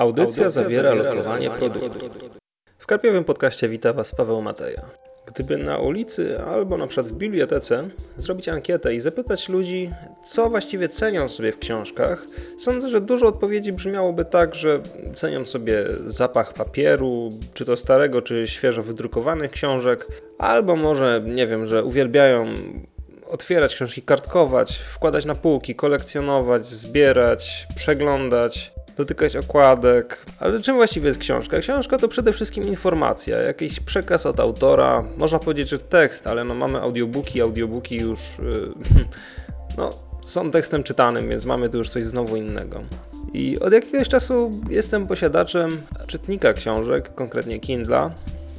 Audycja, zawiera lokowanie produktu. W karpiowym podcaście wita Was Paweł Mateja. Gdyby na ulicy albo na przykład w bibliotece zrobić ankietę i zapytać ludzi, co właściwie cenią sobie w książkach, sądzę, że dużo odpowiedzi brzmiałoby tak, że cenią sobie zapach papieru, czy to starego, czy świeżo wydrukowanych książek, albo może, nie wiem, że uwielbiają otwierać książki, kartkować, wkładać na półki, kolekcjonować, zbierać, przeglądać dotykać okładek. Ale czym właściwie jest książka? Książka to przede wszystkim informacja, jakiś przekaz od autora. Można powiedzieć, że tekst, ale no mamy audiobooki, audiobooki już yy, no, są tekstem czytanym, więc mamy tu już coś znowu innego. I od jakiegoś czasu jestem posiadaczem czytnika książek, konkretnie Kindla.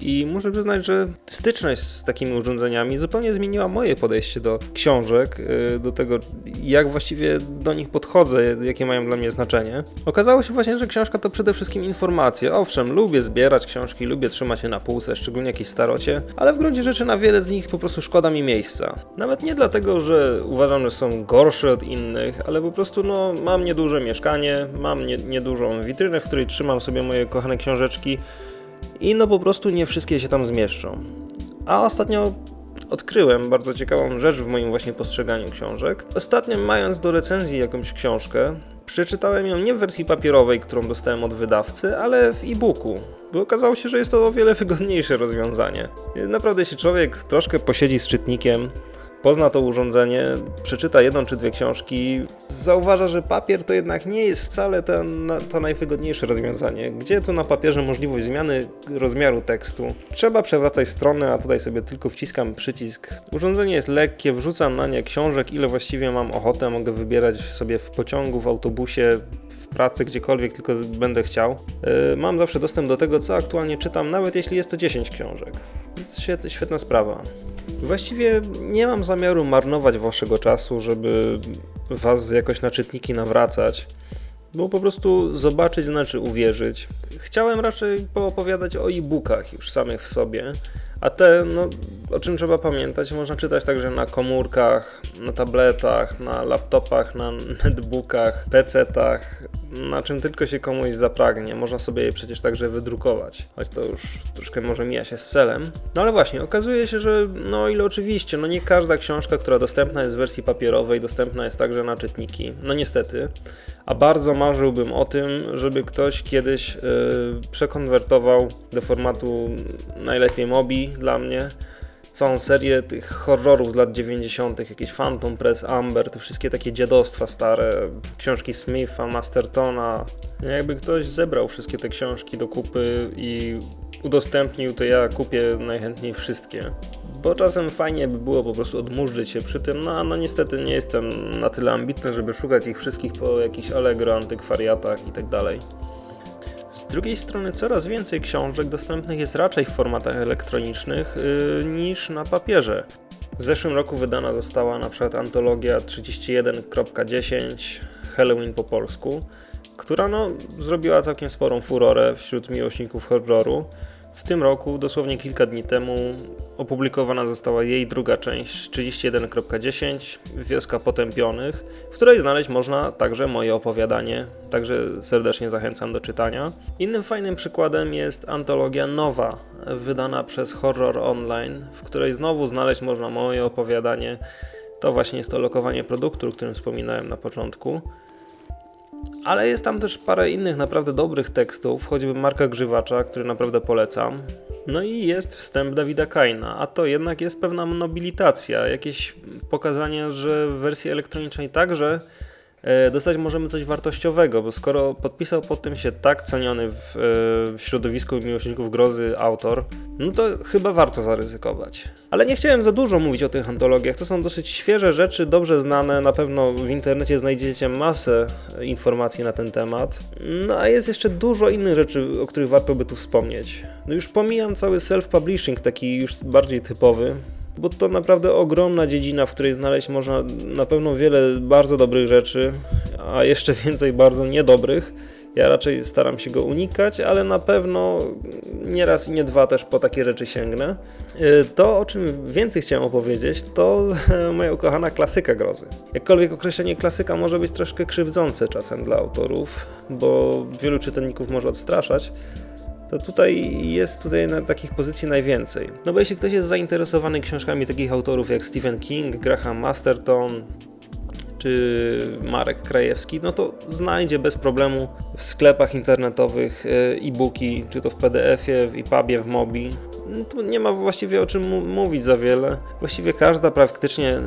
I muszę przyznać, że styczność z takimi urządzeniami zupełnie zmieniła moje podejście do książek, y, do tego, jak właściwie do nich podchodzę, jakie mają dla mnie znaczenie. Okazało się właśnie, że książka to przede wszystkim informacja. Owszem, lubię zbierać książki, lubię trzymać je na półce, szczególnie jakieś starocie, ale w gruncie rzeczy na wiele z nich po prostu szkoda mi miejsca. Nawet nie dlatego, że uważam, że są gorsze od innych, ale po prostu no, mam nieduże mieszkanie, mam nie, niedużą witrynę, w której trzymam sobie moje kochane książeczki i no po prostu nie wszystkie się tam zmieszczą. A ostatnio odkryłem bardzo ciekawą rzecz w moim właśnie postrzeganiu książek. Ostatnio mając do recenzji jakąś książkę, przeczytałem ją nie w wersji papierowej, którą dostałem od wydawcy, ale w e-booku, bo okazało się, że jest to o wiele wygodniejsze rozwiązanie. Naprawdę, jeśli człowiek troszkę posiedzi z czytnikiem, pozna to urządzenie, przeczyta jedną czy dwie książki, zauważa, że papier to jednak nie jest wcale to, najwygodniejsze rozwiązanie. Gdzie tu na papierze możliwość zmiany rozmiaru tekstu? Trzeba przewracać stronę, a tutaj sobie tylko wciskam przycisk. Urządzenie jest lekkie, wrzucam na nie książek, ile właściwie mam ochotę, mogę wybierać sobie w pociągu, w autobusie, pracy, gdziekolwiek tylko będę chciał. Yy, mam zawsze dostęp do tego, co aktualnie czytam, nawet jeśli jest to 10 książek. Świetna sprawa. Właściwie nie mam zamiaru marnować waszego czasu, żeby was jakoś na czytniki nawracać, bo po prostu zobaczyć znaczy uwierzyć. Chciałem raczej poopowiadać o e-bookach już samych w sobie, a te, no, o czym trzeba pamiętać, można czytać także na komórkach, na tabletach, na laptopach, na netbookach, PC-tach, na czym tylko się komuś zapragnie. Można sobie je przecież także wydrukować, choć to już troszkę może mija się z celem. No ale właśnie, okazuje się, że no ile oczywiście, no nie każda książka, która dostępna jest w wersji papierowej, dostępna jest także na czytniki. No niestety. A bardzo marzyłbym o tym, żeby ktoś kiedyś yy, przekonwertował do formatu najlepiej Mobi dla mnie całą serię tych horrorów z lat 90., jakieś Phantom Press, Amber, te wszystkie takie dziadostwa stare, książki Smitha, Mastertona. Jakby ktoś zebrał wszystkie te książki do kupy i udostępnił, to ja kupię najchętniej wszystkie. Bo czasem fajnie by było po prostu odmurzyć się przy tym, no, no niestety nie jestem na tyle ambitny, żeby szukać ich wszystkich po jakichś Allegro, antykwariatach itd. Tak z drugiej strony coraz więcej książek dostępnych jest raczej w formatach elektronicznych yy, niż na papierze. W zeszłym roku wydana została na przykład antologia 31.10 Halloween po polsku, która no, zrobiła całkiem sporą furorę wśród miłośników horroru. W tym roku, dosłownie kilka dni temu, opublikowana została jej druga część 31.10 Wioska Potępionych, w której znaleźć można także moje opowiadanie, także serdecznie zachęcam do czytania. Innym fajnym przykładem jest antologia Nowa, wydana przez Horror Online, w której znowu znaleźć można moje opowiadanie. To właśnie jest to lokowanie produktu, o którym wspominałem na początku. Ale jest tam też parę innych naprawdę dobrych tekstów, choćby Marka Grzywacza, który naprawdę polecam. No i jest wstęp Dawida Kaina, a to jednak jest pewna nobilitacja, jakieś pokazanie, że w wersji elektronicznej także dostać możemy coś wartościowego, bo skoro podpisał pod tym się tak ceniony w, e, w środowisku miłośników grozy autor, no to chyba warto zaryzykować. Ale nie chciałem za dużo mówić o tych antologiach, to są dosyć świeże rzeczy, dobrze znane, na pewno w internecie znajdziecie masę informacji na ten temat. No a jest jeszcze dużo innych rzeczy, o których warto by tu wspomnieć. No już pomijam cały self-publishing, taki już bardziej typowy, bo to naprawdę ogromna dziedzina, w której znaleźć można na pewno wiele bardzo dobrych rzeczy, a jeszcze więcej bardzo niedobrych Ja raczej staram się go unikać, ale na pewno nie raz i nie dwa też po takie rzeczy sięgnę. Y, to, o czym więcej chciałem opowiedzieć, to moja ukochana klasyka grozy. Jakkolwiek określenie klasyka może być troszkę krzywdzące czasem dla autorów, bo wielu czytelników może odstraszać, to tutaj jest tutaj na takich pozycji najwięcej. No bo jeśli ktoś jest zainteresowany książkami takich autorów jak Stephen King, Graham Masterton, czy Marek Krajewski, no to znajdzie bez problemu w sklepach internetowych e, e-booki, czy to w PDF-ie, w EPUBie, w Mobi. To nie ma właściwie o czym mówić za wiele. Właściwie każda praktycznie e,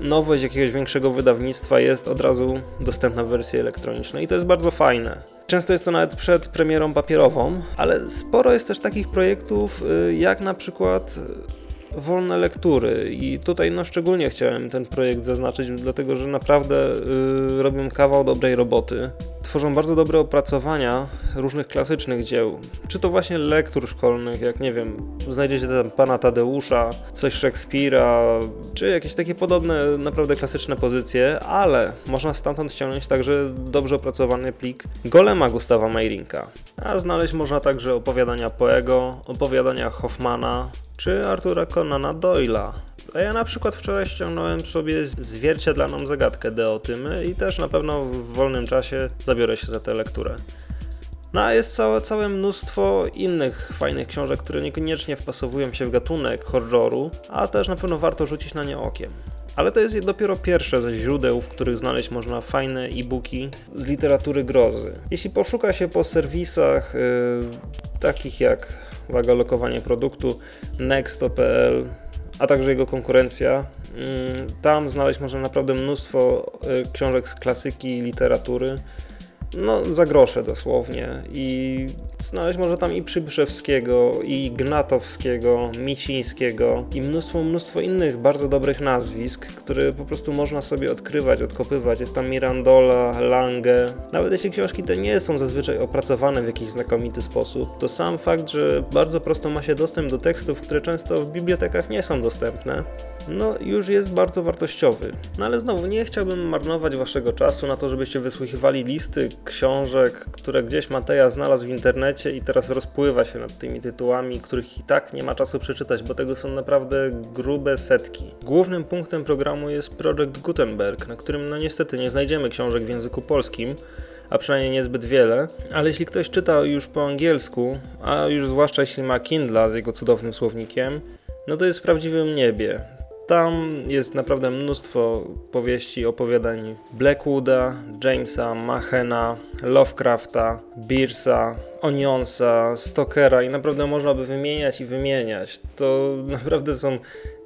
nowość jakiegoś większego wydawnictwa jest od razu dostępna w wersji elektronicznej i to jest bardzo fajne. Często jest to nawet przed premierą papierową, ale sporo jest też takich projektów e, jak na przykład wolne lektury i tutaj no szczególnie chciałem ten projekt zaznaczyć, dlatego że naprawdę yy, robią kawał dobrej roboty. Tworzą bardzo dobre opracowania różnych klasycznych dzieł. Czy to właśnie lektur szkolnych, jak nie wiem, znajdziecie tam pana Tadeusza, coś Szekspira, czy jakieś takie podobne, naprawdę klasyczne pozycje, ale można stamtąd ściągnąć także dobrze opracowany plik Golema Gustawa Meirinka. A znaleźć można także opowiadania Poego, opowiadania Hoffmana, czy Artura Conana Doyla. A ja na przykład wczoraj ściągnąłem sobie zwierciadlaną zagadkę Deotymy i też na pewno w wolnym czasie zabiorę się za tę lekturę. No a jest całe, całe mnóstwo innych fajnych książek, które niekoniecznie wpasowują się w gatunek horroru, a też na pewno warto rzucić na nie okiem. Ale to jest dopiero pierwsze ze źródeł, w których znaleźć można fajne e-booki z literatury grozy. Jeśli poszuka się po serwisach yy, takich jak uwaga, lokowanie produktu, Nexto.pl, a także jego konkurencja. Mm, tam znaleźć można naprawdę mnóstwo y, książek z klasyki literatury no, za grosze dosłownie. I znaleźć może tam i Przybrzewskiego, i Gnatowskiego, Micińskiego i mnóstwo, mnóstwo innych bardzo dobrych nazwisk, które po prostu można sobie odkrywać, odkopywać. Jest tam Mirandola, Lange. Nawet jeśli książki te nie są zazwyczaj opracowane w jakiś znakomity sposób, to sam fakt, że bardzo prosto ma się dostęp do tekstów, które często w bibliotekach nie są dostępne, no już jest bardzo wartościowy. No ale znowu, nie chciałbym marnować waszego czasu na to, żebyście wysłuchiwali listy książek, które gdzieś Mateja znalazł w internecie i teraz rozpływa się nad tymi tytułami, których i tak nie ma czasu przeczytać, bo tego są naprawdę grube setki. Głównym punktem programu jest Projekt Gutenberg, na którym no niestety nie znajdziemy książek w języku polskim, a przynajmniej niezbyt wiele, ale jeśli ktoś czyta już po angielsku, a już zwłaszcza jeśli ma Kindle z jego cudownym słownikiem, no to jest w prawdziwym niebie. Tam jest naprawdę mnóstwo powieści, opowiadań Blackwooda, Jamesa, Machena, Lovecrafta, Beersa, Onionsa, Stokera i naprawdę można by wymieniać i wymieniać. To naprawdę są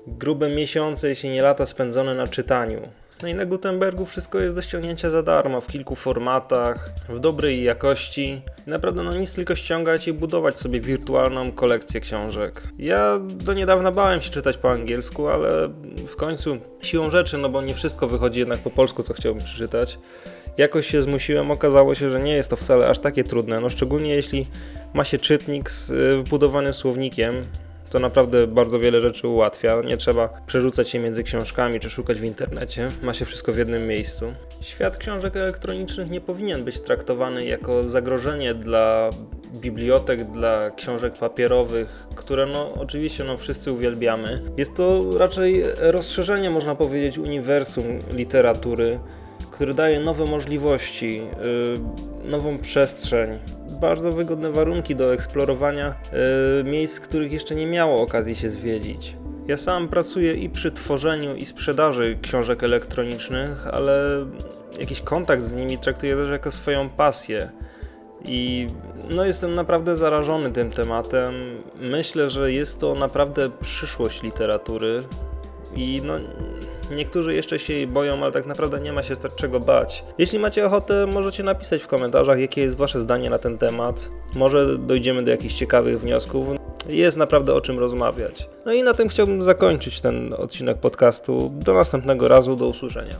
grube miesiące, jeśli nie lata spędzone na czytaniu. No i na Gutenbergu wszystko jest do ściągnięcia za darmo, w kilku formatach, w dobrej jakości. Naprawdę no nic tylko ściągać i budować sobie wirtualną kolekcję książek. Ja do niedawna bałem się czytać po angielsku, ale w końcu siłą rzeczy, no bo nie wszystko wychodzi jednak po polsku, co chciałbym przeczytać. Jakoś się zmusiłem, okazało się, że nie jest to wcale aż takie trudne, no szczególnie jeśli ma się czytnik z y, wbudowanym słownikiem, to naprawdę bardzo wiele rzeczy ułatwia. Nie trzeba przerzucać się między książkami czy szukać w internecie. Ma się wszystko w jednym miejscu. Świat książek elektronicznych nie powinien być traktowany jako zagrożenie dla bibliotek, dla książek papierowych, które no oczywiście no wszyscy uwielbiamy. Jest to raczej rozszerzenie, można powiedzieć, uniwersum literatury, który daje nowe możliwości, yy, nową przestrzeń, bardzo wygodne warunki do eksplorowania yy, miejsc, których jeszcze nie miało okazji się zwiedzić. Ja sam pracuję i przy tworzeniu i sprzedaży książek elektronicznych, ale jakiś kontakt z nimi traktuję też jako swoją pasję. I no, jestem naprawdę zarażony tym tematem. Myślę, że jest to naprawdę przyszłość literatury. I no, Niektórzy jeszcze się jej boją, ale tak naprawdę nie ma się czego bać. Jeśli macie ochotę, możecie napisać w komentarzach, jakie jest Wasze zdanie na ten temat. Może dojdziemy do jakichś ciekawych wniosków. Jest naprawdę o czym rozmawiać. No i na tym chciałbym zakończyć ten odcinek podcastu. Do następnego razu, do usłyszenia.